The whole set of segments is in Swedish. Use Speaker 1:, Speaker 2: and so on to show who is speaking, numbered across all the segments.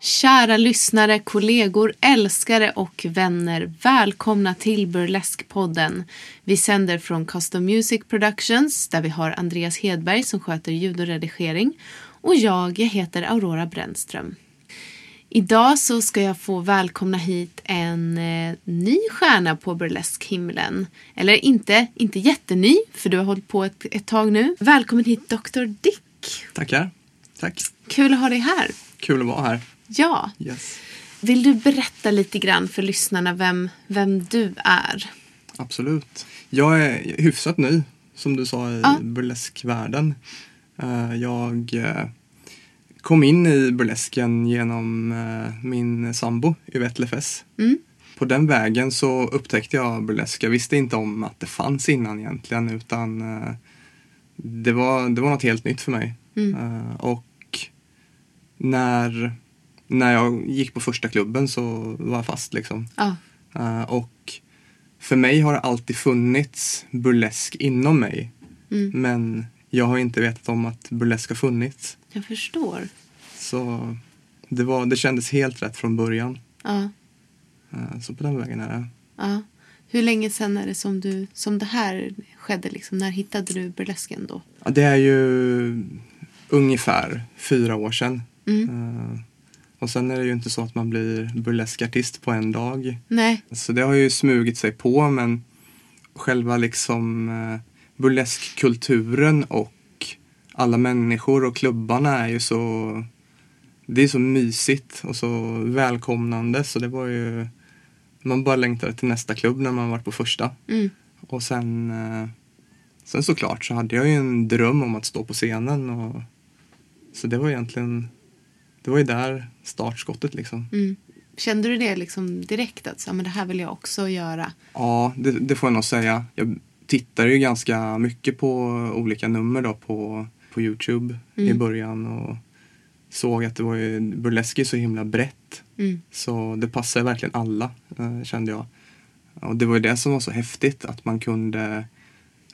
Speaker 1: Kära lyssnare, kollegor, älskare och vänner. Välkomna till Burlesque-podden. Vi sänder från Custom Music Productions där vi har Andreas Hedberg som sköter ljud och redigering. Och jag, jag heter Aurora Brännström. Idag så ska jag få välkomna hit en eh, ny stjärna på burleskhimlen. Eller inte, inte jätteny, för du har hållit på ett, ett tag nu. Välkommen hit Dr. Dick.
Speaker 2: Tackar. Tack.
Speaker 1: Kul att ha dig här.
Speaker 2: Kul att vara här.
Speaker 1: Ja.
Speaker 2: Yes.
Speaker 1: Vill du berätta lite grann för lyssnarna vem, vem du är?
Speaker 2: Absolut. Jag är hyfsat ny, som du sa, i
Speaker 1: Ja.
Speaker 2: burleskvärlden. Eh, Jag eh, kom in i burlesken genom eh, min sambo, Yvette Lefes.
Speaker 1: Mm.
Speaker 2: På den vägen så upptäckte jag burlesk. Jag visste inte om att det fanns innan egentligen utan eh, det var, det var något helt nytt för mig.
Speaker 1: Mm.
Speaker 2: Eh, Och när, när jag gick på första klubben så var jag fast liksom.
Speaker 1: Ja.
Speaker 2: Eh, och för mig har det alltid funnits burlesk inom mig.
Speaker 1: Mm.
Speaker 2: Men jag har inte vetat om att burlesk har funnits.
Speaker 1: Jag förstår.
Speaker 2: Så det, var, det kändes helt rätt från början.
Speaker 1: Ja.
Speaker 2: Eh, så på den vägen är det.
Speaker 1: ja. Hur länge sedan är det som, du, som det här skedde? Liksom? När hittade du burlesken då?
Speaker 2: Ja, det är ju ungefär fyra år sedan.
Speaker 1: Mm.
Speaker 2: Eh, och sen är det ju inte så att man blir burleskartist på en dag.
Speaker 1: Nej.
Speaker 2: Så det har ju smugit sig på men själva liksom eh, burleskkulturen och alla människor och klubbarna är ju så det är så mysigt och så välkomnande så det var ju man bara längtade till nästa klubb när man var på första.
Speaker 1: Mm.
Speaker 2: Och sen eh, sen såklart så hade jag ju en dröm om att stå på scenen och så det var egentligen det var ju där startskottet liksom.
Speaker 1: Mm. Kände du det liksom direkt? Att så, men det här vill jag också göra?
Speaker 2: Ja, det, det får jag nog säga. Jag tittar ju ganska mycket på olika nummer då på, på Youtube i
Speaker 1: Mm.
Speaker 2: början och såg att det var ju, burlesk är så himla brett.
Speaker 1: Mm.
Speaker 2: Så det passar verkligen alla, eh, kände jag. Och det var ju det som var så häftigt, att man kunde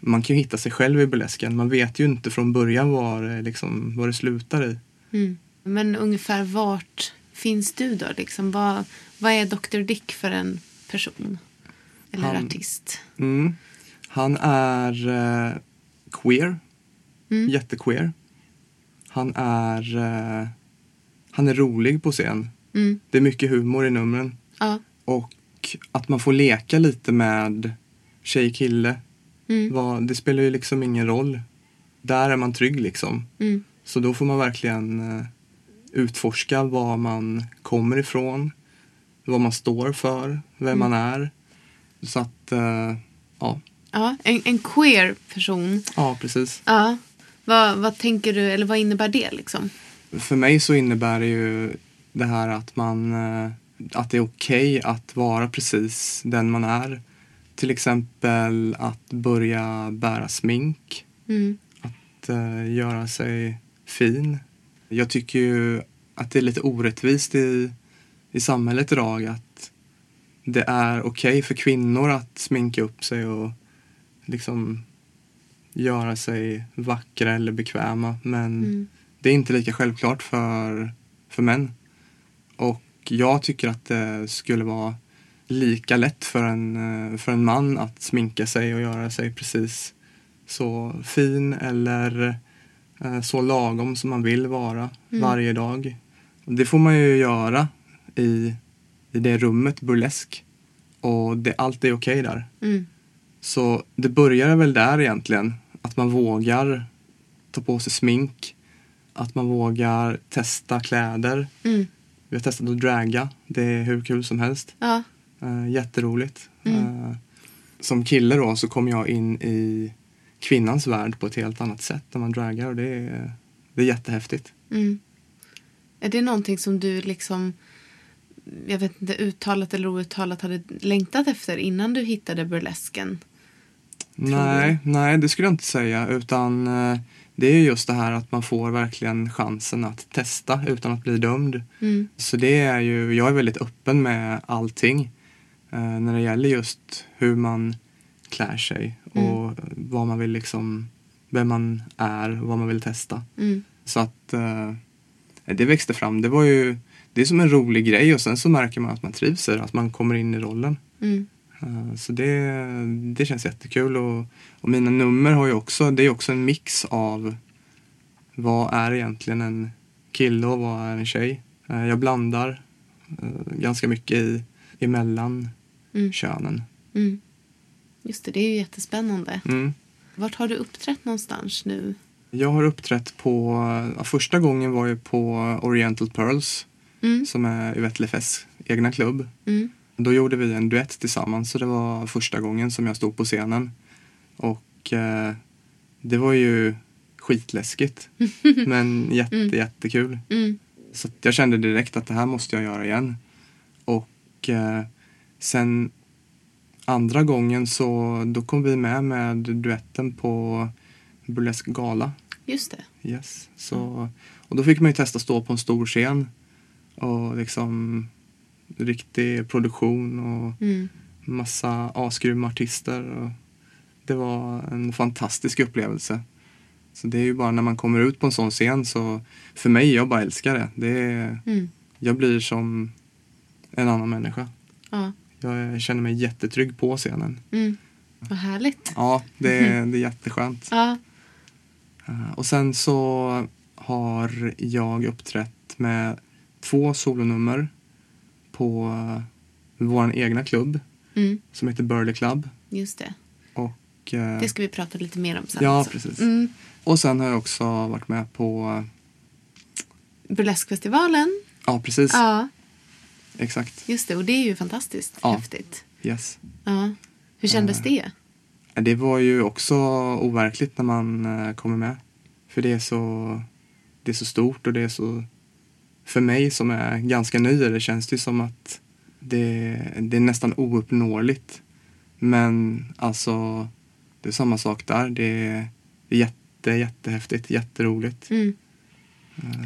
Speaker 2: man kan ju hitta sig själv i burlesken. Man vet ju inte från början var, det liksom, var det slutar i.
Speaker 1: Mm. Men ungefär vart finns du då? Liksom, vad, vad är Dr. Dick för en person? Eller
Speaker 2: Han-
Speaker 1: artist?
Speaker 2: Mm. Han är eh, queer.
Speaker 1: Mm.
Speaker 2: Jättequeer. Han är, eh, han är rolig på scen.
Speaker 1: Mm.
Speaker 2: Det är mycket humor i numren.
Speaker 1: Ja.
Speaker 2: Och att man får leka lite med tjej kille.
Speaker 1: Mm.
Speaker 2: Vad, det spelar ju liksom ingen roll. Där är man trygg liksom.
Speaker 1: Mm.
Speaker 2: Så då får man verkligen eh, utforska var man kommer ifrån. Vad man står för. Vem
Speaker 1: Mm.
Speaker 2: man är. Så att, eh, ja.
Speaker 1: Ja, en, en queer person.
Speaker 2: Ja, precis.
Speaker 1: Ja. Vad, vad tänker du, eller vad innebär det liksom?
Speaker 2: För mig så innebär det ju det här att man eh, att det är okej att vara precis den man är. Till exempel att börja bära smink,
Speaker 1: Mm.
Speaker 2: att eh, göra sig fin. Jag tycker ju att det är lite orättvist i, i samhället idag att det är okej för kvinnor att sminka upp sig och liksom göra sig vackra eller bekväma men
Speaker 1: Mm.
Speaker 2: det är inte lika självklart för, för män. Och jag tycker att det skulle vara lika lätt för en, eh, för en man att sminka sig och göra sig precis så fin eller eh, så lagom som man vill vara varje dag. Det får man ju göra i, i det rummet, burlesk. Och det, allt är okej där.
Speaker 1: Mm.
Speaker 2: Så det börjar väl där egentligen. Att man vågar ta på sig smink. Att man vågar testa kläder.
Speaker 1: Mm.
Speaker 2: Vi har testat att draga. Det är hur kul som helst.
Speaker 1: Ja.
Speaker 2: Uh, jätteroligt. Eh, som kille då så kom jag in i kvinnans värld på ett helt annat sätt när man dragar och det är, det är jättehäftigt.
Speaker 1: Mm. Är det någonting som du liksom, jag vet inte, uttalat eller outtalat hade längtat efter innan du hittade burlesken?
Speaker 2: Nej, nej, det skulle jag inte säga. Utan eh, det är just det här att man får verkligen chansen att testa utan att bli dömd.
Speaker 1: Mm.
Speaker 2: Så det är ju, jag är väldigt öppen med allting. Eh, när det gäller just hur man klär sig och vad man vill liksom, vem man är och vad man vill testa.
Speaker 1: Mm.
Speaker 2: Så att eh, det växte fram. Det var ju, det är som en rolig grej och sen så märker man att man trivs i det, att man kommer in i rollen. Eh, Så det, det känns jättekul och, och mina nummer har ju också, det är också en mix av vad är egentligen en kille och vad är en tjej. Eh, Jag blandar eh, ganska mycket i, emellan
Speaker 1: Mm.
Speaker 2: könen.
Speaker 1: Mm. Just det, det är ju jättespännande.
Speaker 2: Mm.
Speaker 1: Vart har du uppträtt någonstans nu?
Speaker 2: Jag har uppträtt på, ja, första gången var jag på Oriental Pearls
Speaker 1: Mm.
Speaker 2: som är Yvette Lefes egna klubb.
Speaker 1: Mm.
Speaker 2: Då gjorde vi en duett tillsammans så det var första gången som jag stod på scenen. Och eh, det var ju skitläskigt men jätte, jättekul.
Speaker 1: Mm.
Speaker 2: Så jag kände direkt att det här måste jag göra igen. Och eh, sen andra gången så då kom vi med med duetten på Burlesk Gala.
Speaker 1: Just det.
Speaker 2: Yes. Så, och då fick man ju testa stå på en stor scen och liksom riktig produktion och
Speaker 1: Mm.
Speaker 2: massa asgrymma artister. Och det var en fantastisk upplevelse. Så det är ju bara när man kommer ut på en sån scen så för mig, jag bara älskar det. det är,
Speaker 1: Mm.
Speaker 2: jag blir som en annan människa.
Speaker 1: Ja.
Speaker 2: Jag känner mig jättetrygg på scenen.
Speaker 1: Mm. Vad härligt.
Speaker 2: Ja, det, är- det är jätteskönt.
Speaker 1: Ja.
Speaker 2: Eh, Och sen så har jag uppträtt med två solonummer på vår egna klubb
Speaker 1: Mm.
Speaker 2: som heter Burley Club.
Speaker 1: Just det.
Speaker 2: Och, eh,
Speaker 1: Det ska vi prata lite mer om sen.
Speaker 2: ja,
Speaker 1: också.
Speaker 2: precis.
Speaker 1: Mm.
Speaker 2: Och sen har jag också varit med på, eh,
Speaker 1: Burleskfestivalen.
Speaker 2: ja precis,
Speaker 1: Ja,
Speaker 2: exakt,
Speaker 1: just det. Och det är ju fantastiskt
Speaker 2: Ja.
Speaker 1: häftigt.
Speaker 2: yes.
Speaker 1: Ja. Hur kändes det?
Speaker 2: Det var ju också overkligt när man eh, kommer med. För det är så, det är så stort och det är så, för mig som är ganska ny det känns det ju som att det, det är nästan ouppnåeligt. Men alltså, det är samma sak där. Det är, det är jätte, jättehäftigt, jätteroligt.
Speaker 1: Mm.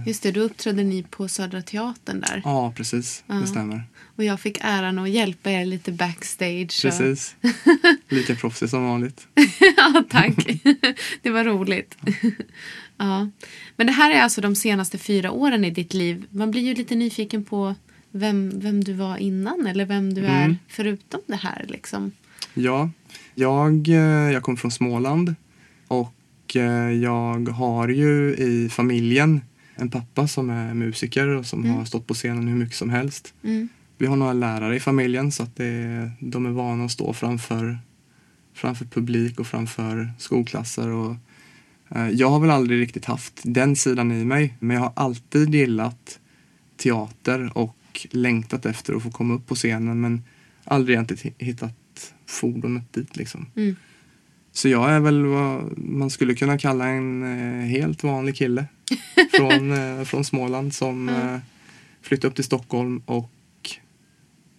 Speaker 1: Just det, då uppträdde ni på Södra Teatern där.
Speaker 2: Ja, precis.
Speaker 1: Ja.
Speaker 2: Det stämmer.
Speaker 1: Och jag fick äran att hjälpa er lite backstage. och-
Speaker 2: Precis. Lika proffsig som vanligt.
Speaker 1: ja, tack. det var roligt. ja. Men det här är alltså de senaste fyra åren i ditt liv. Man blir ju lite nyfiken på vem, vem du var innan eller vem du är
Speaker 2: Mm.
Speaker 1: förutom det här. Liksom.
Speaker 2: Ja, jag, eh, jag kommer från Småland och eh, jag har ju i familjen en pappa som är musiker och som har stått på scenen hur mycket som helst.
Speaker 1: Mm.
Speaker 2: Vi har några lärare i familjen så att det, de är vana att stå framför, framför publik och framför skolklasser. Och, eh, jag har väl aldrig riktigt haft den sidan i mig men jag har alltid gillat teater och längtat efter att få komma upp på scenen men aldrig egentligen hittat fordonet dit liksom.
Speaker 1: Mm.
Speaker 2: Så jag är väl vad man skulle kunna kalla en eh, helt vanlig kille från, eh, från Småland som eh, flyttade upp till Stockholm och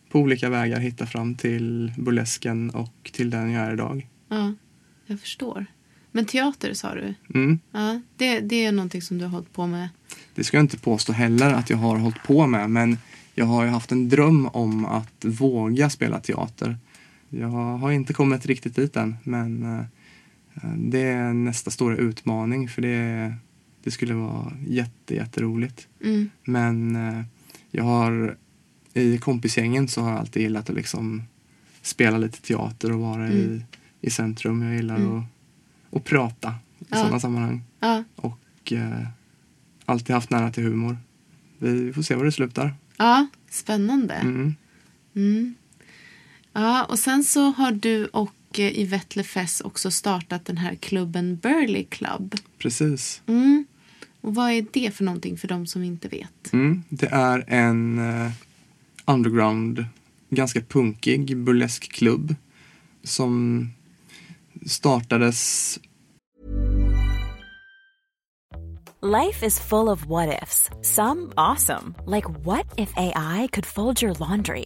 Speaker 2: på olika vägar hittar fram till burlesken och till den jag är idag.
Speaker 1: Ja, jag förstår. Men teater sa du?
Speaker 2: Mm.
Speaker 1: Ja, det, det är någonting som du har hållit på med.
Speaker 2: Det ska jag inte påstå heller att jag har hållit på med men jag har ju haft en dröm om att våga spela teater. Jag har inte kommit riktigt dit än men eh, det är nästa stora utmaning för det, det skulle vara jätte, jätteroligt.
Speaker 1: Mm.
Speaker 2: Men eh, jag har i kompisgängen så har jag alltid gillat att liksom spela lite teater och vara i, i centrum. Jag gillar att, att prata i
Speaker 1: Ja.
Speaker 2: sådana sammanhang.
Speaker 1: Ja,
Speaker 2: Och eh, alltid haft nära till humor. Vi får se var det slutar.
Speaker 1: ja spännande.
Speaker 2: Mm.
Speaker 1: Mm. Ja, och sen så har du och eh, Yvette Lefes också startat den här klubben Burley Club.
Speaker 2: Precis.
Speaker 1: Mm. Och vad är det för någonting för de som inte vet?
Speaker 2: Mm. Det är en eh, underground, ganska punkig burlesk klubb som startades
Speaker 3: Life is full of what ifs. Some awesome, like what if AI could fold your laundry?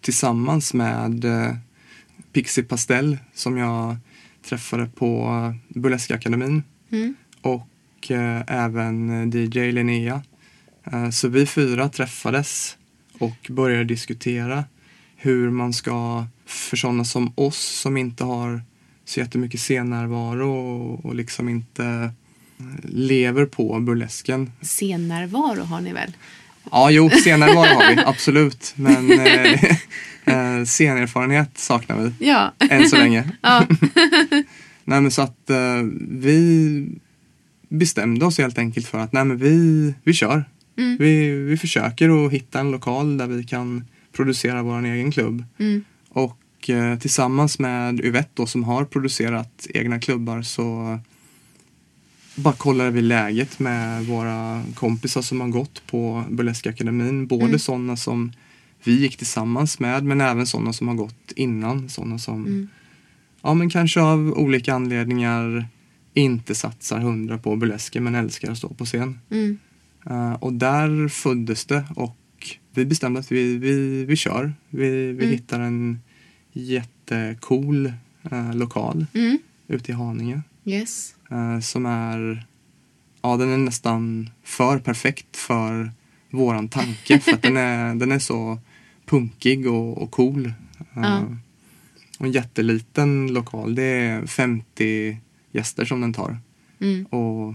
Speaker 2: Tillsammans med eh, Pixie Pastell som jag träffade på Burleskakademin och eh, även DJ Linnea. Eh, så vi fyra träffades och började diskutera hur man ska, för sådana som oss som inte har så jättemycket scennärvaro och, och liksom inte lever på burlesken
Speaker 1: Scennärvaro har ni väl?
Speaker 2: Ja, jo, scenernärvaro har vi, absolut. Men eh, eh, scenerfarenhet saknar vi,
Speaker 1: Ja.
Speaker 2: än så länge.
Speaker 1: ja.
Speaker 2: Nej, men så att eh, vi bestämde oss helt enkelt för att nej, men vi, vi kör. Vi, vi försöker att hitta en lokal där vi kan producera vår egen klubb. Och eh, tillsammans med Yvette då, som har producerat egna klubbar så bara kollade vi läget med våra kompisar som har gått på Burleskakademin. Både sådana som vi gick tillsammans med men även sådana som har gått innan. Sådana som ja, men kanske av olika anledningar inte satsar hundra på burlesken men älskar att stå på scen.
Speaker 1: Mm.
Speaker 2: Eh, och där föddes det och vi bestämde att vi, vi, vi kör. Vi, vi hittar en jättecool eh, lokal
Speaker 1: Mm.
Speaker 2: ute i Haninge.
Speaker 1: Yes.
Speaker 2: eh, som är, ja den är nästan för perfekt för våran tanke för att den är, den är så punkig och, och cool. Eh,
Speaker 1: Ja.
Speaker 2: Och en jätteliten lokal, det är 50 gäster som den tar.
Speaker 1: Mm.
Speaker 2: Och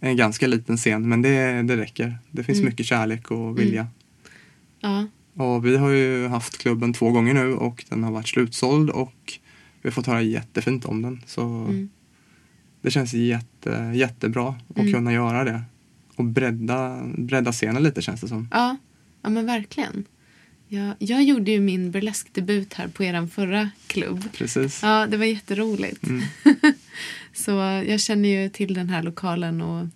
Speaker 2: en ganska liten scen men det, det räcker. Det finns
Speaker 1: Mm.
Speaker 2: mycket kärlek och vilja.
Speaker 1: Ja.
Speaker 2: Och vi har ju haft klubben två gånger nu och den har varit slutsåld och vi har fått höra jättefint om den. Så
Speaker 1: Mm.
Speaker 2: Det känns jätte, jättebra att kunna göra det. Och bredda, bredda scenen lite känns det som.
Speaker 1: Ja, ja men verkligen. Ja, jag gjorde ju min burleskdebut här på er förra klubb.
Speaker 2: Precis.
Speaker 1: Ja, det var jätteroligt. Så jag känner ju till den här lokalen och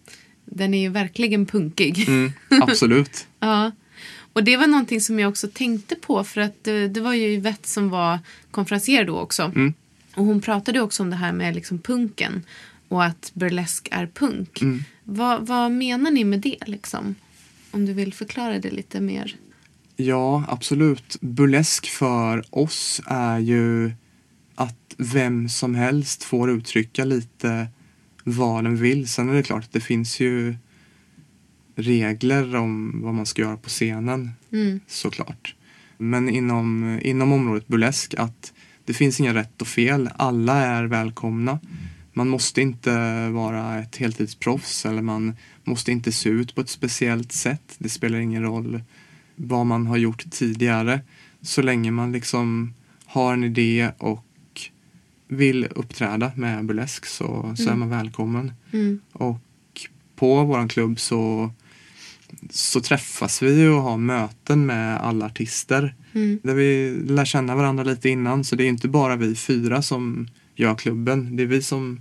Speaker 1: den är ju verkligen punkig.
Speaker 2: Mm, absolut.
Speaker 1: Ja. Och det var någonting som jag också tänkte på för att det, det var ju Yvette som var konferencier då också.
Speaker 2: Mm.
Speaker 1: Och hon pratade också om det här med liksom punken och att burlesk är punk.
Speaker 2: Mm.
Speaker 1: Vad, vad menar ni med det liksom? Om du vill förklara det lite mer.
Speaker 2: Ja, absolut. Burlesk för oss är ju att vem som helst får uttrycka lite vad den vill. Sen är det klart att det finns ju regler om vad man ska göra på scenen
Speaker 1: Mm.
Speaker 2: såklart. Men inom, inom området burlesk att det finns inga rätt och fel. Alla är välkomna. Man måste inte vara ett heltidsproffs eller man måste inte se ut på ett speciellt sätt. Det spelar ingen roll vad man har gjort tidigare. Så länge man liksom har en idé och vill uppträda med burlesk så, så är man välkommen.
Speaker 1: Mm.
Speaker 2: Och på vår klubb så, så träffas vi och har möten med alla artister.
Speaker 1: Mm.
Speaker 2: Där vi lär känna varandra lite innan. Så det är inte bara vi fyra som gör klubben. Det är vi som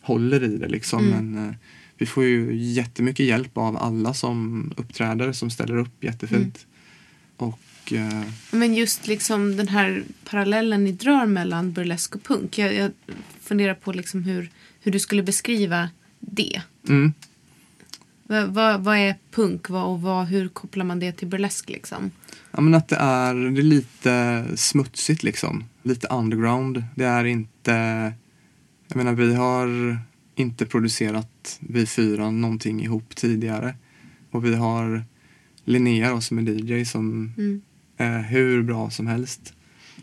Speaker 2: håller i det liksom.
Speaker 1: Mm.
Speaker 2: Men eh, vi får ju jättemycket hjälp av alla som uppträder, som ställer upp jättefint. Och eh,
Speaker 1: Men just liksom den här parallellen ni drar mellan burlesk och punk. Jag, jag funderar på liksom hur, hur du skulle beskriva det.
Speaker 2: mm,
Speaker 1: Vad, vad, vad är punk vad, och vad, hur kopplar man det till burlesk liksom?
Speaker 2: Ja men att det är, det är lite smutsigt liksom. Lite underground. Det är inte, jag menar vi har inte producerat vi fyra någonting ihop tidigare. Och vi har Linnea då, som är DJ som
Speaker 1: Mm.
Speaker 2: är hur bra som helst.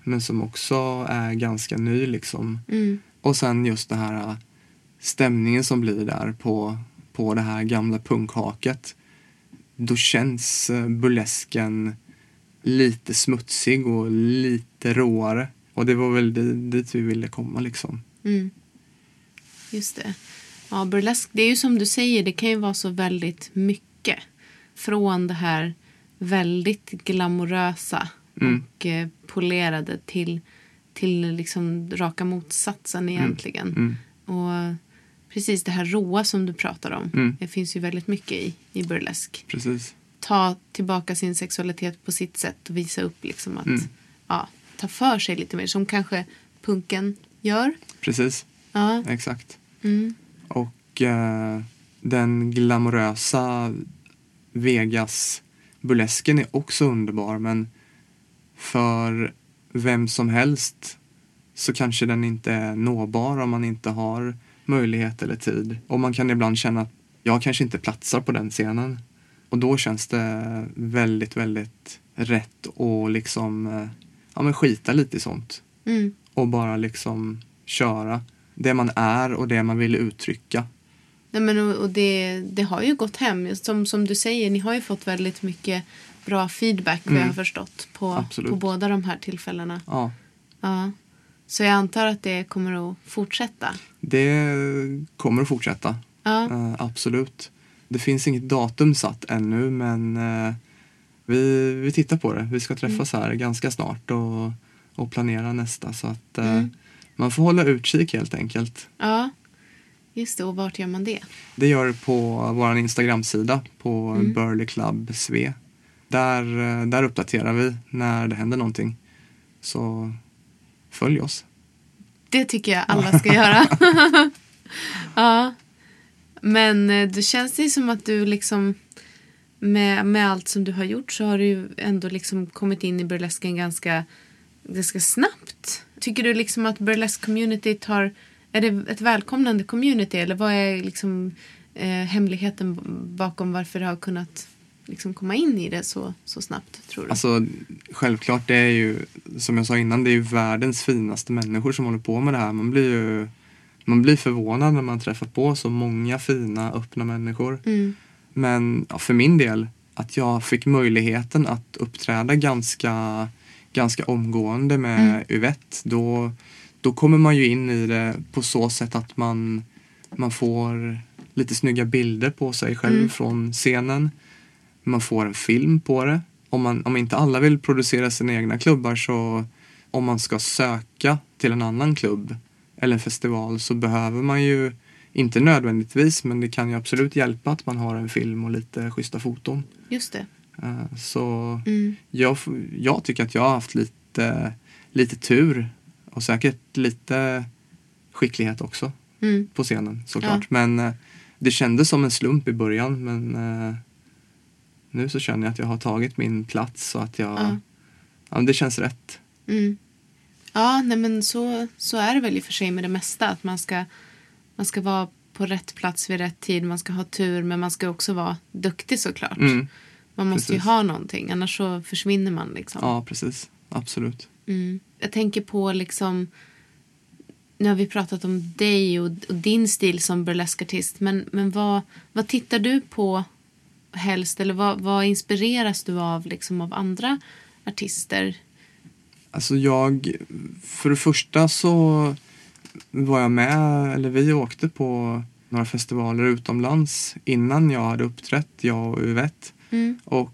Speaker 2: Men som också är ganska ny liksom.
Speaker 1: Mm.
Speaker 2: Och sen just det här stämningen som blir där på, på det här gamla punkhaket. Då känns äh, burlesken lite smutsig och lite råare. Och det var väl dit, dit vi ville komma liksom.
Speaker 1: Mm. Just det. Ja, burlesk, det är ju som du säger, det kan ju vara så väldigt mycket. Från det här väldigt glamorösa
Speaker 2: Mm.
Speaker 1: och eh, polerade till, till liksom raka motsatsen egentligen.
Speaker 2: Mm.
Speaker 1: Och precis det här råa som du pratar om.
Speaker 2: Mm.
Speaker 1: Det finns ju väldigt mycket i, i burlesk.
Speaker 2: Precis.
Speaker 1: Ta tillbaka sin sexualitet på sitt sätt och visa upp liksom att
Speaker 2: Mm.
Speaker 1: ja, ta för sig lite mer. Som kanske punken gör.
Speaker 2: Precis.
Speaker 1: Ja.
Speaker 2: Exakt.
Speaker 1: Mm.
Speaker 2: Och eh, den glamorösa Vegas-burlesken är också underbar men för vem som helst så kanske den inte är nåbar om man inte har möjlighet eller tid. Och man kan ibland känna att jag kanske inte platsar på den scenen. Och då känns det väldigt, väldigt rätt att liksom eh, ja, men skita lite i sånt
Speaker 1: Mm.
Speaker 2: och bara liksom köra det man är och det man vill uttrycka.
Speaker 1: Nej, men, och, och det, det har ju gått hem. Som, som du säger, ni har ju fått väldigt mycket bra feedback vad jag
Speaker 2: Mm.
Speaker 1: har förstått på,
Speaker 2: Absolut.
Speaker 1: på båda de här tillfällena.
Speaker 2: Ja,
Speaker 1: Ja. Så jag antar att det kommer att fortsätta.
Speaker 2: det kommer att fortsätta.
Speaker 1: Ja.
Speaker 2: Eh, absolut. Det finns inget datum satt ännu men eh, vi, vi tittar på det. Vi ska träffas här ganska snart och, och planera nästa. Så att eh,
Speaker 1: Mm.
Speaker 2: Man får hålla utkik helt enkelt.
Speaker 1: ja. Just det, och vart gör man det?
Speaker 2: Det gör det på vår Instagram-sida på
Speaker 1: Mm.
Speaker 2: Burley Club Sve. Där, eh, där uppdaterar vi när det händer någonting. Så följ oss.
Speaker 1: Det tycker jag alla ska göra. ja. Men eh, det känns det som att du liksom med, med allt som du har gjort så har du ju ändå liksom kommit in i burlesken ganska, ganska snabbt. Tycker du liksom att burlesk-communityt har... Är det ett välkomnande community eller vad är liksom eh, hemligheten bakom varför det har kunnat liksom komma in i det så, så snabbt tror du?
Speaker 2: Alltså självklart, det är ju som jag sa innan, det är ju världens finaste människor som håller på med det här. Man blir ju man blir förvånad när man träffar på så många fina, öppna människor.
Speaker 1: Mm.
Speaker 2: Men ja, för min del, att jag fick möjligheten att uppträda ganska, ganska omgående med
Speaker 1: Mm.
Speaker 2: Yvette, då, då kommer man ju in i det på så sätt att man, man får lite snygga bilder på sig själv
Speaker 1: Mm.
Speaker 2: från scenen. Man får en film på det. Om, man, om inte alla vill producera sina egna klubbar så om man ska söka till en annan klubb eller en festival så behöver man ju inte nödvändigtvis men det kan ju absolut hjälpa att man har en film och lite schyssta foton.
Speaker 1: Just det.
Speaker 2: Eh, Så
Speaker 1: Mm.
Speaker 2: jag, jag tycker att jag har haft lite, lite tur och säkert lite skicklighet också
Speaker 1: Mm.
Speaker 2: på scenen såklart. Men eh, det kändes som en slump i början men eh, nu så känner jag att jag har tagit min plats och att jag,
Speaker 1: Ja.
Speaker 2: ja, det känns rätt.
Speaker 1: Mm. Ja, nej men så, så är det väl i och för sig med det mesta. Att man ska, man ska vara på rätt plats vid rätt tid. Man ska ha tur, men man ska också vara duktig såklart.
Speaker 2: Mm.
Speaker 1: Man måste ju
Speaker 2: precis.
Speaker 1: ha någonting, annars så försvinner man liksom.
Speaker 2: Ja, precis. Absolut.
Speaker 1: Mm. Jag tänker på liksom... Nu har vi pratat om dig och, och din stil som burleskartist. Men, men vad, vad tittar du på helst? Eller vad, vad inspireras du av liksom, av andra artister?
Speaker 2: Alltså jag, för det första så var jag med, eller vi åkte på några festivaler utomlands innan jag hade uppträtt, jag och Yvette.
Speaker 1: Mm.
Speaker 2: Och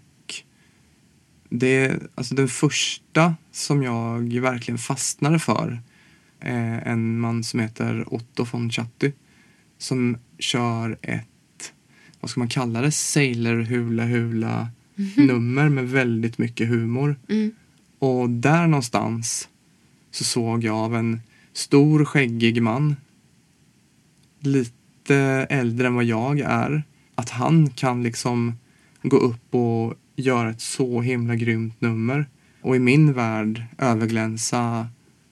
Speaker 2: det, alltså den första som jag verkligen fastnade för är en man som heter Otto von Chatty som kör ett, vad ska man kalla det, sailor hula hula nummer med väldigt mycket humor.
Speaker 1: Mm.
Speaker 2: Och där någonstans så såg jag av en stor skäggig man lite äldre än vad jag är att han kan liksom gå upp och göra ett så himla grymt nummer och i min värld överglänsa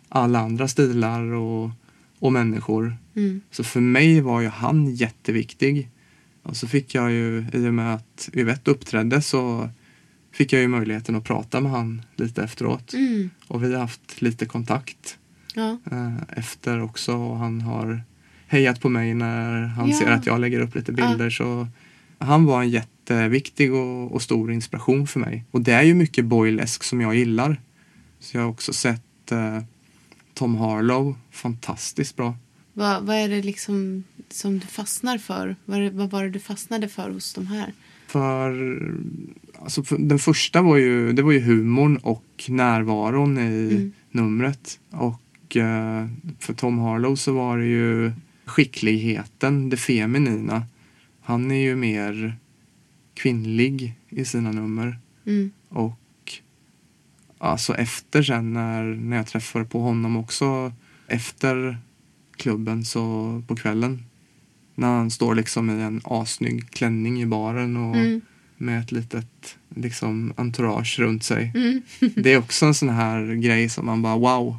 Speaker 2: alla andra stilar och, och människor.
Speaker 1: Mm.
Speaker 2: Så för mig var ju han jätteviktig. Och så fick jag ju, i och med att Yvette uppträdde så fick jag ju möjligheten att prata med han lite efteråt.
Speaker 1: Mm.
Speaker 2: Och vi har haft lite kontakt
Speaker 1: Ja.
Speaker 2: eh, efter också och han har hejat på mig när han
Speaker 1: Ja.
Speaker 2: ser att jag lägger upp lite bilder. Så han var en jätteviktig och, och stor inspiration för mig. Och det är ju mycket boylesk som jag gillar. Så jag har också sett eh, Tom Harlow, fantastiskt bra.
Speaker 1: Vad, vad är det liksom som du fastnar för? Vad, vad var det du fastnade för hos de här?
Speaker 2: För, alltså för den första var ju, det var ju humorn och närvaron i
Speaker 1: Mm.
Speaker 2: numret. Och eh, för Tom Harlow så var det ju skickligheten, det feminina. Han är ju mer kvinnlig i sina nummer.
Speaker 1: Mm.
Speaker 2: Och alltså efter sen när, när jag träffade på honom också efter klubben så på kvällen när han står liksom i en asnygg klänning i baren och
Speaker 1: Mm.
Speaker 2: med ett litet liksom entourage runt sig.
Speaker 1: Mm.
Speaker 2: Det är också en sån här grej som man bara wow.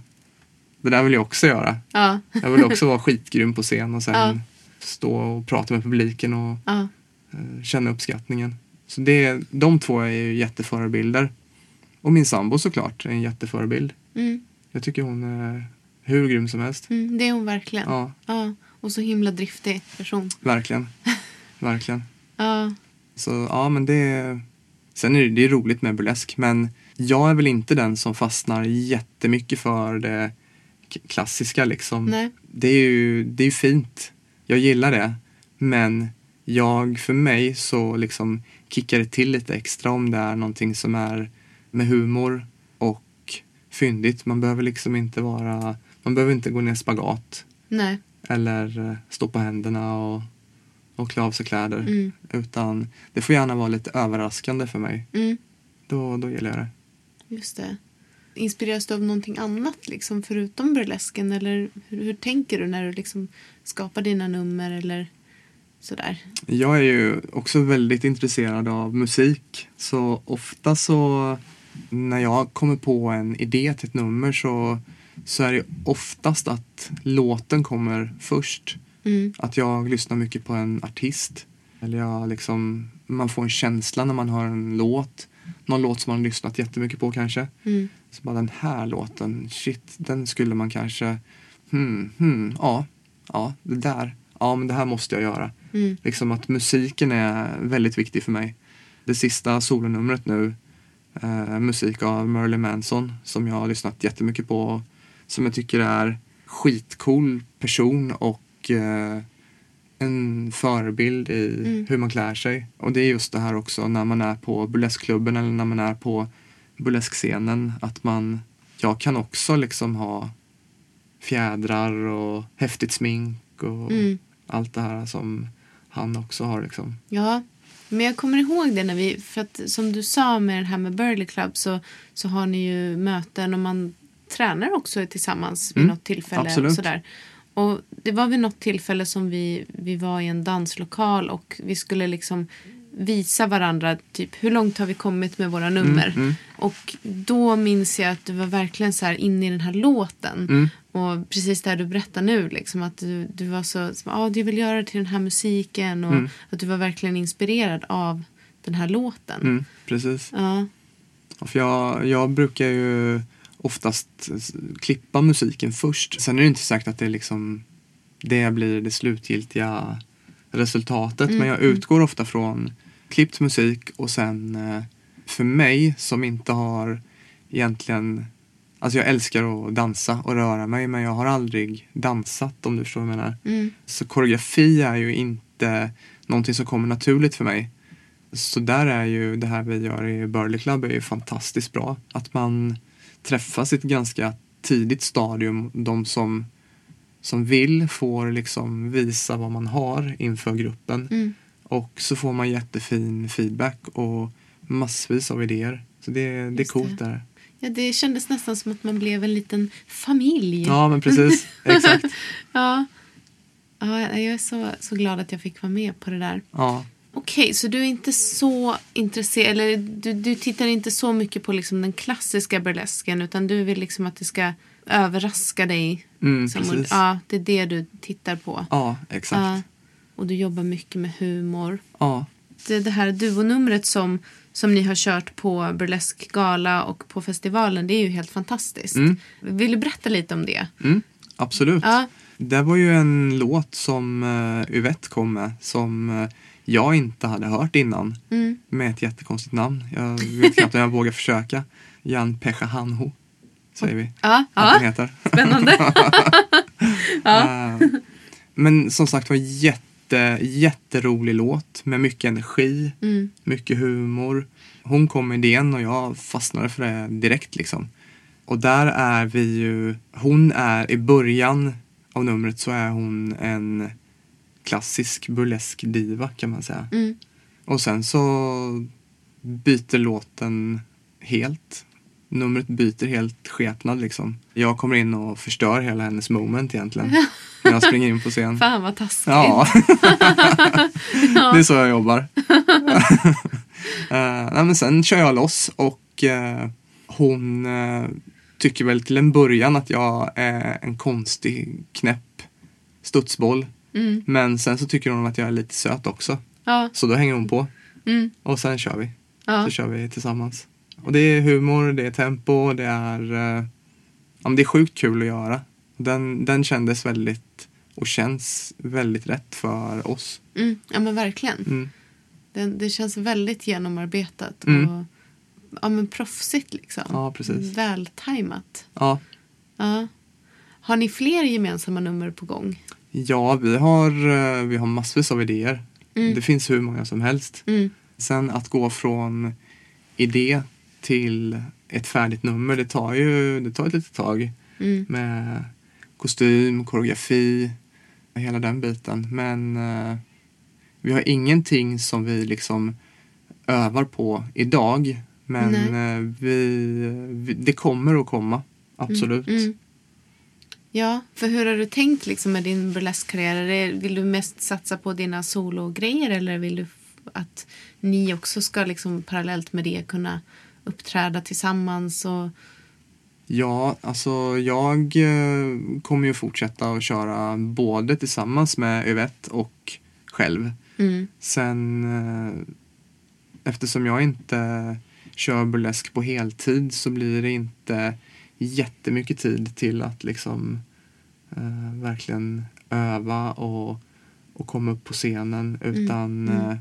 Speaker 2: Det där vill jag också göra.
Speaker 1: Ja.
Speaker 2: Jag vill också vara skitgrym på scen och sen
Speaker 1: Ja.
Speaker 2: stå och prata med publiken och
Speaker 1: Ja.
Speaker 2: Eh, känna uppskattningen. Så det, de två är ju jätteförebilder. Och min sambo såklart är en jätteförebild.
Speaker 1: Mm.
Speaker 2: Jag tycker hon är hur grym som helst.
Speaker 1: Mm. Det är hon verkligen.
Speaker 2: Ja,
Speaker 1: Ja. Och så himla driftig person.
Speaker 2: verkligen. verkligen.
Speaker 1: Ja.
Speaker 2: Så ja, men det... Sen är det, det är roligt med burlesk, men jag är väl inte den som fastnar jättemycket för det klassiska liksom.
Speaker 1: Nej.
Speaker 2: Det är ju det är fint. Jag gillar det. Men jag, för mig så liksom kickar det till lite extra om det är någonting som är med humor och fyndigt. Man behöver liksom inte vara, man behöver inte gå ner spagat
Speaker 1: Nej.
Speaker 2: eller eh, stå på händerna och, och klä av sig kläder.
Speaker 1: Mm.
Speaker 2: Utan det får gärna vara lite överraskande för mig.
Speaker 1: Mm.
Speaker 2: Då, då gillar jag det.
Speaker 1: Just det. Inspireras du av någonting annat liksom, förutom burlesken? Eller hur, hur tänker du när du liksom skapar dina nummer eller sådär?
Speaker 2: Jag är ju också väldigt intresserad av musik. Så ofta så när jag kommer på en idé till ett nummer så, så är det oftast att låten kommer först.
Speaker 1: Mm.
Speaker 2: Att jag lyssnar mycket på en artist. Eller jag liksom, man får en känsla när man hör en låt. Någon låt som man har lyssnat jättemycket på kanske.
Speaker 1: Mm.
Speaker 2: Så bara den här låten, shit, den skulle man kanske, hmm, hmm, ja, ja, det där, ja men det här måste jag göra.
Speaker 1: Mm.
Speaker 2: Liksom att musiken är väldigt viktig för mig. Det sista solonumret nu, eh, musik av Merlin Manson som jag har lyssnat jättemycket på. Som jag tycker är skitcool person och eh, en förebild i
Speaker 1: Mm.
Speaker 2: hur man klär sig. Och det är just det här också när man är på burleskklubben eller när man är på burleskscenen att man, jag kan också liksom ha fjädrar och häftigt smink och
Speaker 1: Mm.
Speaker 2: allt det här som han också har liksom.
Speaker 1: Ja, men jag kommer ihåg det när vi, för att som du sa med det här med Burley Club så, så har ni ju möten och man tränar också tillsammans vid
Speaker 2: Mm,
Speaker 1: något tillfälle.
Speaker 2: absolut.
Speaker 1: Och sådär. Och det var vid något tillfälle som vi, vi var i en danslokal och vi skulle liksom visa varandra typ hur långt har vi kommit med våra nummer.
Speaker 2: mm.
Speaker 1: Och då minns jag att du var verkligen så här inne i den här låten.
Speaker 2: Mm.
Speaker 1: Och precis det du berättar nu, liksom, att du, du var så, så ah, jag vill göra det till den här musiken och
Speaker 2: Mm.
Speaker 1: att du var verkligen inspirerad av den här låten.
Speaker 2: Mm, precis.
Speaker 1: Ja,
Speaker 2: För jag, jag brukar ju oftast klippa musiken först. Sen är det inte säkert att det liksom det blir det slutgiltiga resultatet.
Speaker 1: Mm,
Speaker 2: Men jag
Speaker 1: mm.
Speaker 2: utgår ofta från klippt musik och sen eh, för mig som inte har egentligen Alltså jag älskar att dansa och röra mig men jag har aldrig dansat om du förstår vad jag menar.
Speaker 1: Mm.
Speaker 2: Så koreografi är ju inte någonting som kommer naturligt för mig. Så där är ju det här vi gör i Burley Club är ju fantastiskt bra. Att man träffas i ett ganska tidigt stadium. De som, som vill får liksom visa vad man har inför gruppen.
Speaker 1: Mm.
Speaker 2: Och så får man jättefin feedback och massvis av idéer. Så det, det är
Speaker 1: Just
Speaker 2: coolt
Speaker 1: det.
Speaker 2: där.
Speaker 1: Ja, det kändes nästan som att man blev en liten familj.
Speaker 2: Ja men precis, exakt.
Speaker 1: ja. ja, jag är så, så glad att jag fick vara med på det där.
Speaker 2: Ja.
Speaker 1: Okej, så du är inte så intresserad, eller du, du tittar inte så mycket på liksom den klassiska burlesken utan du vill liksom att det ska överraska dig.
Speaker 2: Mm,
Speaker 1: Som-
Speaker 2: precis.
Speaker 1: Ja, det är det du tittar på.
Speaker 2: Ja, exakt.
Speaker 1: Ja. Och du jobbar mycket med humor.
Speaker 2: Ja.
Speaker 1: Det, det här duonumret som, som ni har kört på Burlesk Gala och på festivalen, det är ju helt fantastiskt.
Speaker 2: Mm.
Speaker 1: Vill du berätta lite om det?
Speaker 2: Mm, absolut.
Speaker 1: Ja.
Speaker 2: Det var ju en låt som uh, Yvette kom med som eh, jag inte hade hört innan.
Speaker 1: Mm.
Speaker 2: Med ett jättekonstigt namn. Jag vet knappt om jag vågar försöka. Jan Pecha Hanho säger vi
Speaker 1: Ja,
Speaker 2: att
Speaker 1: ja.
Speaker 2: heter.
Speaker 1: Spännande. ja.
Speaker 2: Eh, Men som sagt var jätte, jätterolig låt med mycket energi,
Speaker 1: Mm.
Speaker 2: mycket humor. Hon kom med idén och jag fastnade för det direkt liksom. Och där är vi ju, hon är i början av numret så är hon en klassisk burlesk diva kan man säga.
Speaker 1: Mm.
Speaker 2: Och sen så byter låten helt. Numret byter helt skepnad liksom. Jag kommer in och förstör hela hennes moment egentligen. När jag springer in på scen.
Speaker 1: Fan vad taskigt.
Speaker 2: Ja. det är så jag jobbar. uh, nej, men sen kör jag loss och eh, hon eh, tycker väl till en början att jag är en konstig knäpp studsboll.
Speaker 1: Mm.
Speaker 2: Men sen så tycker hon att jag är lite söt också.
Speaker 1: Ja.
Speaker 2: Så då hänger hon på.
Speaker 1: Mm.
Speaker 2: Och sen kör vi.
Speaker 1: Ja.
Speaker 2: Så kör vi tillsammans. Och det är humor, det är tempo, det är, eh, ja, det är sjukt kul att göra. Den, den kändes väldigt och känns väldigt rätt för oss.
Speaker 1: Mm. Ja men verkligen.
Speaker 2: Mm.
Speaker 1: Det, det känns väldigt genomarbetat
Speaker 2: Mm.
Speaker 1: och ja, men proffsigt liksom.
Speaker 2: Ja, precis.
Speaker 1: Vältajmat.
Speaker 2: Ja.
Speaker 1: Ja. Har ni fler gemensamma nummer på gång?
Speaker 2: ja, vi har, eh, vi har massvis av idéer.
Speaker 1: Mm.
Speaker 2: Det finns hur många som helst.
Speaker 1: Mm.
Speaker 2: Sen att gå från idé till ett färdigt nummer, det tar ju det tar ett litet tag.
Speaker 1: Mm.
Speaker 2: Med kostym, koreografi, hela den biten. Men eh, vi har ingenting som vi liksom övar på idag. Men eh, vi, vi, det kommer att komma, absolut.
Speaker 1: Mm. Mm. Ja, för hur har du tänkt liksom med din burleskkarriär? Vill du mest satsa på dina sologrejer eller vill du att ni också ska liksom parallellt med det kunna uppträda tillsammans? Och...
Speaker 2: Ja, alltså jag eh, kommer ju fortsätta att köra både tillsammans med Yvette och själv.
Speaker 1: Mm.
Speaker 2: Sen eh, eftersom jag inte kör burlesk på heltid så blir det inte jättemycket tid till att liksom eh, verkligen öva och, och komma upp på scenen utan
Speaker 1: mm.
Speaker 2: eh,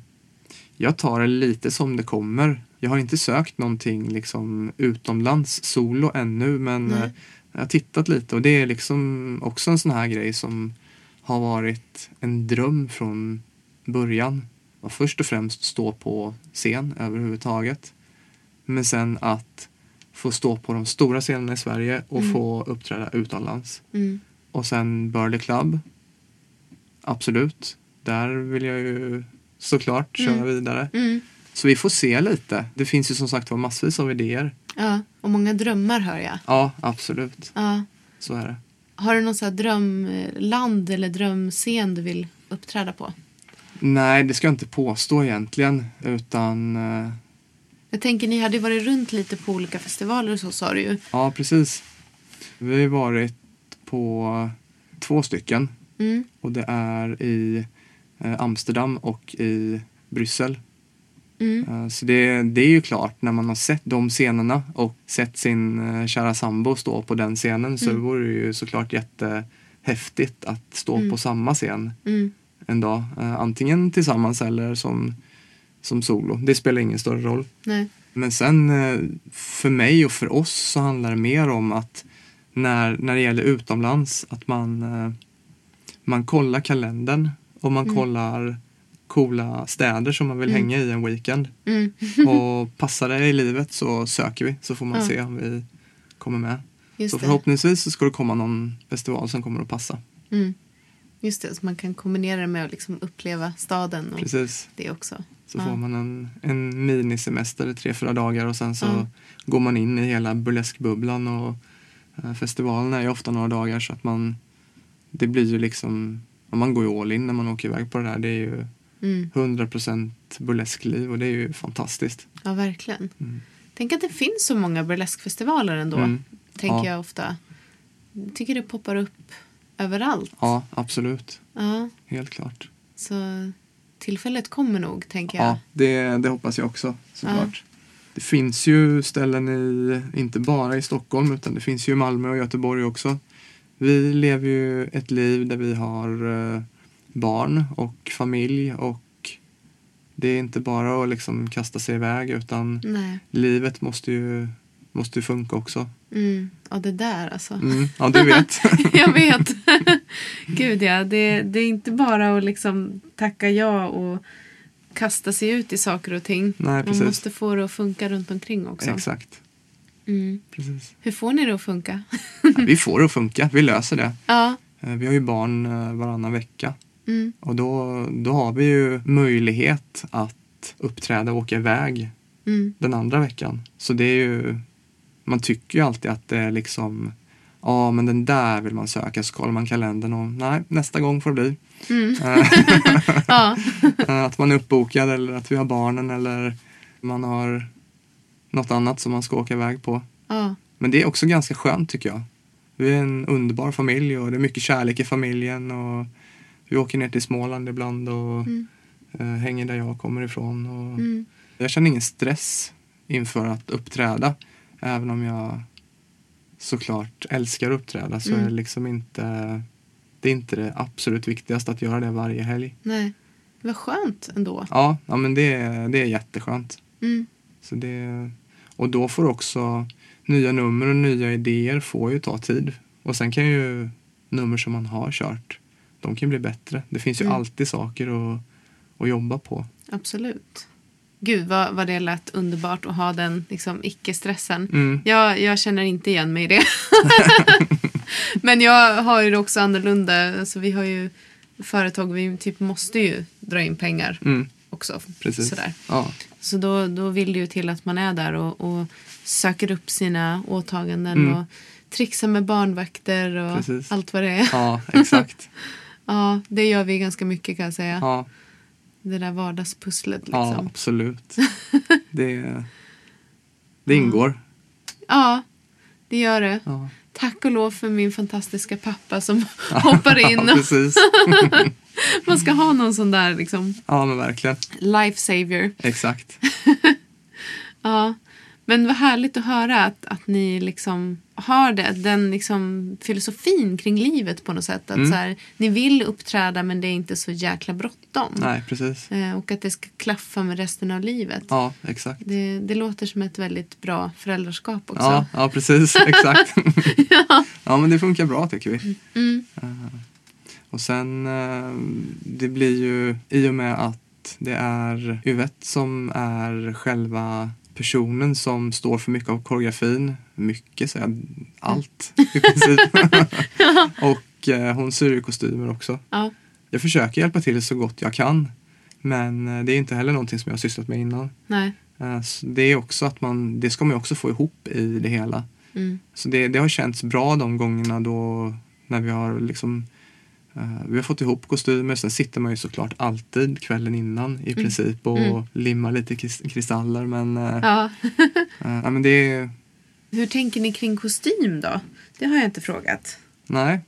Speaker 2: jag tar det lite som det kommer. Jag har inte sökt någonting liksom utomlands solo ännu men
Speaker 1: Nej.
Speaker 2: eh, jag har tittat lite och det är liksom också en sån här grej som har varit en dröm från början. Och först och främst stå på scen överhuvudtaget. Men sen att få stå på de stora scenerna i Sverige och
Speaker 1: Mm.
Speaker 2: få uppträda utomlands.
Speaker 1: Mm.
Speaker 2: Och sen Burley Club. Absolut. Där vill jag ju såklart köra
Speaker 1: Mm.
Speaker 2: vidare.
Speaker 1: Mm.
Speaker 2: Så vi får se lite. Det finns ju som sagt var massvis av idéer.
Speaker 1: Ja, och många drömmar hör jag.
Speaker 2: Ja, absolut.
Speaker 1: Ja.
Speaker 2: Så är det.
Speaker 1: Har du någon sån här drömland eller drömscen du vill uppträda på?
Speaker 2: Nej, det ska jag inte påstå egentligen. Utan, eh,
Speaker 1: Jag tänker ni hade varit runt lite på olika festivaler och så sa du ju.
Speaker 2: ja precis. Vi har varit på två stycken.
Speaker 1: Mm.
Speaker 2: Och det är i Amsterdam och i Bryssel.
Speaker 1: Mm.
Speaker 2: Eh, Så det, det är ju klart när man har sett de scenerna och sett sin eh, kära sambo stå på den scenen så
Speaker 1: Mm.
Speaker 2: vore det ju såklart jättehäftigt att stå
Speaker 1: Mm.
Speaker 2: på samma scen
Speaker 1: Mm.
Speaker 2: en dag. Eh, Antingen tillsammans eller som, som solo. Det spelar ingen större roll.
Speaker 1: Nej.
Speaker 2: Men sen eh, för mig och för oss så handlar det mer om att när, när det gäller utomlands att man, eh, man kollar kalendern och man
Speaker 1: Mm.
Speaker 2: kollar coola städer som man vill
Speaker 1: Mm.
Speaker 2: hänga i en weekend.
Speaker 1: Mm.
Speaker 2: Och passar det i livet så söker vi så får man se om vi kommer med.
Speaker 1: Just
Speaker 2: så förhoppningsvis så ska det komma någon festival som kommer att passa.
Speaker 1: Mm. Just det, så man kan kombinera det med att liksom uppleva staden och
Speaker 2: Precis.
Speaker 1: det också.
Speaker 2: Så
Speaker 1: Ja.
Speaker 2: får man en, en minisemester i tre, fyra dagar och sen så
Speaker 1: Ja.
Speaker 2: går man in i hela burleskbubblan och eh, festivalen är ju ofta några dagar så att man det blir ju liksom, man går ju all in när man åker iväg på det där. Det är ju
Speaker 1: Mm.
Speaker 2: 100% burleskliv och det är ju fantastiskt.
Speaker 1: Ja, verkligen.
Speaker 2: Mm.
Speaker 1: Tänk att det finns så många burleskfestivaler ändå.
Speaker 2: Mm.
Speaker 1: Tänker
Speaker 2: Ja.
Speaker 1: jag ofta. Jag tycker det poppar upp överallt.
Speaker 2: Ja, absolut.
Speaker 1: Ja,
Speaker 2: Helt klart.
Speaker 1: så tillfället kommer nog, tänker jag.
Speaker 2: Ja, det, det hoppas jag också såklart. Det finns ju ställen i, inte bara i Stockholm utan det finns ju i Malmö och Göteborg också. Vi lever ju ett liv där vi har eh, barn och familj och det är inte bara att liksom kasta sig iväg utan
Speaker 1: Nej.
Speaker 2: livet måste ju, måste ju funka också.
Speaker 1: Mm. Ja, det där alltså.
Speaker 2: Mm, ja, du vet.
Speaker 1: jag vet. Gud ja, det, det är inte bara att liksom tacka ja och kasta sig ut i saker och ting.
Speaker 2: Nej,
Speaker 1: Man måste få det att funka runt omkring också.
Speaker 2: Exakt.
Speaker 1: Mm.
Speaker 2: Precis.
Speaker 1: Hur får ni det att funka?
Speaker 2: Ja, vi får det att funka, vi löser det.
Speaker 1: ja.
Speaker 2: Eh, Vi har ju barn eh, varannan vecka.
Speaker 1: Mm.
Speaker 2: Och då, då har vi ju möjlighet att uppträda och åka iväg
Speaker 1: Mm.
Speaker 2: den andra veckan. Så det är ju, man tycker ju alltid att det är liksom, ja men den där vill man söka. Så kollar man kalendern och nej, nästa gång får det bli.
Speaker 1: Mm.
Speaker 2: Eh, att man är uppbokad eller att vi har barnen eller man har något annat som man ska åka iväg på.
Speaker 1: ja.
Speaker 2: Men det är också ganska skönt tycker jag. Vi är en underbar familj och det är mycket kärlek i familjen. Och vi åker ner till Småland ibland och
Speaker 1: Mm.
Speaker 2: eh, hänger där jag kommer ifrån. Och
Speaker 1: Mm.
Speaker 2: Jag känner ingen stress inför att uppträda. Även om jag såklart älskar att uppträda så
Speaker 1: Mm.
Speaker 2: är det liksom inte det är inte det absolut viktigaste att göra det varje helg.
Speaker 1: Nej. Vad skönt ändå.
Speaker 2: Ja, ja men det, är- det är jätteskönt.
Speaker 1: Mm.
Speaker 2: Så det, och då får också nya nummer och nya idéer får ju ta tid. Och sen kan ju nummer som man har kört, de kan bli bättre. Det finns ju
Speaker 1: Mm.
Speaker 2: alltid saker att, att jobba på.
Speaker 1: Absolut. Gud vad, vad det lät underbart att ha den liksom, icke-stressen.
Speaker 2: Mm.
Speaker 1: Jag, jag känner inte igen mig i det. Men jag har ju det också annorlunda. Alltså, vi har ju företag, vi typ måste ju dra in pengar
Speaker 2: Mm,
Speaker 1: också.
Speaker 2: precis.
Speaker 1: Sådär.
Speaker 2: Ja,
Speaker 1: Så då, då vill det ju till att man är där och, och söker upp sina åtaganden
Speaker 2: Mm.
Speaker 1: och trixar med barnvakter och
Speaker 2: Precis.
Speaker 1: allt vad det är.
Speaker 2: ja exakt.
Speaker 1: Ja, det gör vi ganska mycket kan jag säga.
Speaker 2: Ja,
Speaker 1: Det där vardagspusslet
Speaker 2: ja
Speaker 1: liksom.
Speaker 2: absolut. Det, det ingår.
Speaker 1: Ja, det gör det.
Speaker 2: Ja,
Speaker 1: Tack och lov för min fantastiska pappa som hoppar in. Man ska ha någon sån där liksom
Speaker 2: Ja, men verkligen.
Speaker 1: life savior.
Speaker 2: Exakt.
Speaker 1: Ja. Men vad härligt att höra att, att ni liksom har det, den liksom filosofin kring livet på något sätt. Att
Speaker 2: Mm.
Speaker 1: så här, ni vill uppträda men det är inte så jäkla bråttom.
Speaker 2: Nej, precis.
Speaker 1: Eh, och att det ska klaffa med resten av livet.
Speaker 2: Ja, exakt.
Speaker 1: Det, det låter som ett väldigt bra föräldraskap också.
Speaker 2: Ja, ja precis. Exakt. ja, men det funkar bra tycker vi.
Speaker 1: Mm.
Speaker 2: Eh, Och sen, eh, det blir ju i och med att det är Yvette som är själva personen som står för mycket av koreografin. Mycket, så jag, allt i princip. och eh, hon syr ju kostymer också.
Speaker 1: Ja.
Speaker 2: Jag försöker hjälpa till så gott jag kan. Men eh, det är inte heller någonting som jag har sysslat med innan.
Speaker 1: Nej.
Speaker 2: Eh, så Det är också att man, det ska man också få ihop i det hela.
Speaker 1: Mm.
Speaker 2: Så det, det har känts bra de gångerna då när vi har liksom vi har fått ihop kostymer. Sen sitter man ju såklart alltid kvällen innan i princip och
Speaker 1: Mm.
Speaker 2: limmar lite kris- kristaller. Men, eh,
Speaker 1: Ja.
Speaker 2: eh, ja, men det är,
Speaker 1: Hur tänker ni kring kostym då? Det har jag inte frågat.
Speaker 2: nej.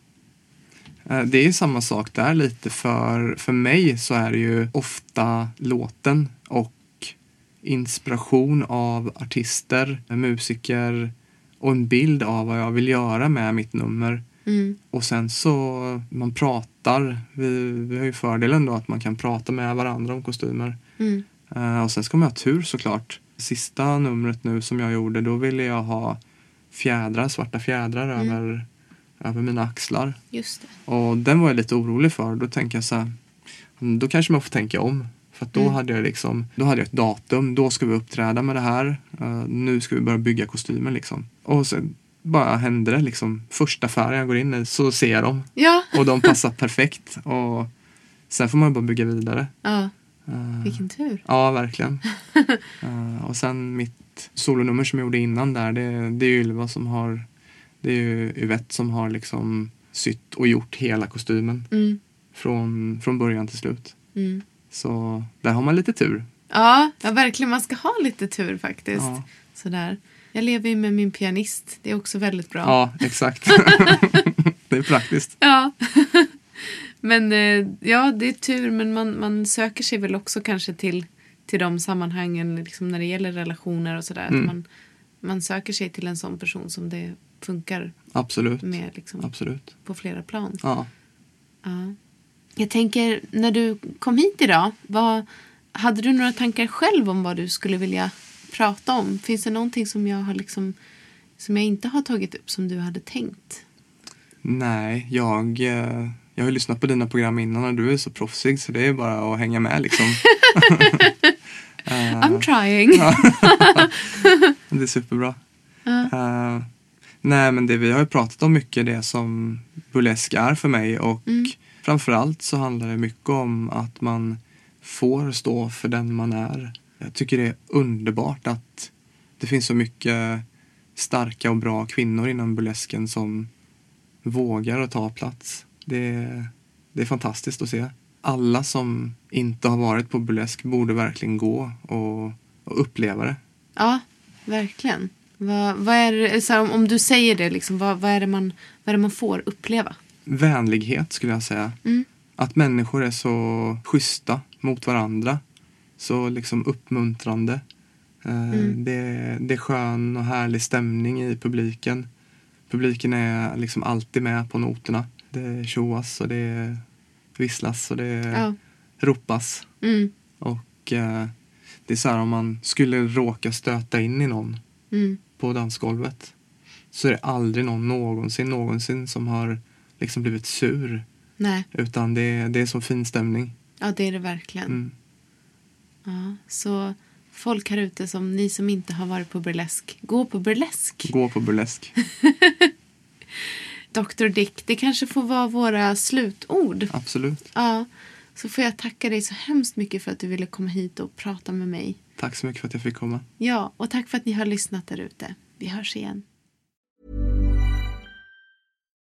Speaker 2: Eh, Det är samma sak där lite för, för mig så är det ju ofta låten och inspiration av artister, musiker och en bild av vad jag vill göra med mitt nummer.
Speaker 1: Mm.
Speaker 2: Och sen så man pratar. Vi, vi har ju fördelen då att man kan prata med varandra om kostymer.
Speaker 1: Mm.
Speaker 2: Eh, och sen ska man ha tur såklart. Sista numret nu som jag gjorde då ville jag ha fjädrar, svarta fjädrar
Speaker 1: Mm.
Speaker 2: över, över mina axlar.
Speaker 1: Just det.
Speaker 2: Och den var jag lite orolig för. Då tänker jag så här, "Mm, då kanske man får tänka om. För då,
Speaker 1: Mm.
Speaker 2: hade jag liksom, då hade jag ett datum, då ska vi uppträda med det här. Eh, nu ska vi börja bygga kostymen liksom. Och sen bara hände det liksom. Första affären jag går in i så ser jag dem.
Speaker 1: Ja.
Speaker 2: Och de passar perfekt. Och sen får man bara bygga vidare.
Speaker 1: ja.
Speaker 2: Eh,
Speaker 1: Vilken tur.
Speaker 2: Ja, verkligen. Eh, och sen mitt solonummer som jag gjorde innan där, det, det är ju Ylva som har, det är ju Yvette som har liksom sytt och gjort hela kostymen
Speaker 1: Mm.
Speaker 2: från, från början till slut.
Speaker 1: Mm.
Speaker 2: Så där har man lite tur.
Speaker 1: Ja, ja, verkligen. Man ska ha lite tur faktiskt.
Speaker 2: Ja.
Speaker 1: Sådär. Jag lever ju med min pianist. Det är också väldigt bra.
Speaker 2: Ja, exakt. det är praktiskt.
Speaker 1: Ja. men eh, ja, det är tur. Men man, man söker sig väl också kanske till, till de sammanhangen liksom när det gäller relationer och sådär.
Speaker 2: Mm.
Speaker 1: Man, man söker sig till en sån person som det funkar
Speaker 2: Absolut.
Speaker 1: med liksom,
Speaker 2: Absolut.
Speaker 1: på flera plan.
Speaker 2: Ja.
Speaker 1: Ja. Jag tänker, när du kom hit idag, vad, hade du några tankar själv om vad du skulle vilja prata om? Finns det någonting som jag, har liksom, som jag inte har tagit upp som du hade tänkt?
Speaker 2: Nej, jag, eh, jag har lyssnat på dina program innan och du är så proffsig så det är bara att hänga med liksom. Eh,
Speaker 1: I'm trying.
Speaker 2: Det är superbra.
Speaker 1: Ja.
Speaker 2: Eh, nej men det vi har ju pratat om mycket det som burlesk är för mig och
Speaker 1: Mm.
Speaker 2: framförallt så handlar det mycket om att man får stå för den man är. Jag tycker det är underbart att det finns så mycket starka och bra kvinnor inom burlesken som vågar att ta plats. Det är, det är fantastiskt att se. Alla som inte har varit på burlesk borde verkligen gå och, och uppleva det.
Speaker 1: Ja, verkligen. Vad, vad är det, här, om, om du säger det, liksom, vad, vad, är det man, vad är det man får uppleva?
Speaker 2: vänlighet skulle jag säga.
Speaker 1: Mm.
Speaker 2: Att människor är så schyssta mot varandra. Så liksom uppmuntrande. Eh,
Speaker 1: Mm.
Speaker 2: Det, det är skön och härlig stämning i publiken. Publiken är liksom alltid med på noterna. Det tjoas och det visslas och det
Speaker 1: Ja.
Speaker 2: ropas.
Speaker 1: Mm,
Speaker 2: Och eh, det är så här om man skulle råka stöta in i någon
Speaker 1: mm,
Speaker 2: på dansgolvet så är det aldrig någon någonsin, någonsin som har liksom blivit sur.
Speaker 1: nej,
Speaker 2: Utan det, det är så fin stämning.
Speaker 1: ja det är det verkligen. Ja, så folk här ute som ni som inte har varit på burlesk, gå på burlesk.
Speaker 2: Gå på burlesk.
Speaker 1: Dr Dick, det kanske får vara våra slutord.
Speaker 2: Absolut.
Speaker 1: Ja, så får jag tacka dig så hemskt mycket för att du ville komma hit och prata med mig.
Speaker 2: Tack så mycket för att jag fick komma.
Speaker 1: Ja, och tack för att ni har lyssnat där ute. Vi hörs igen.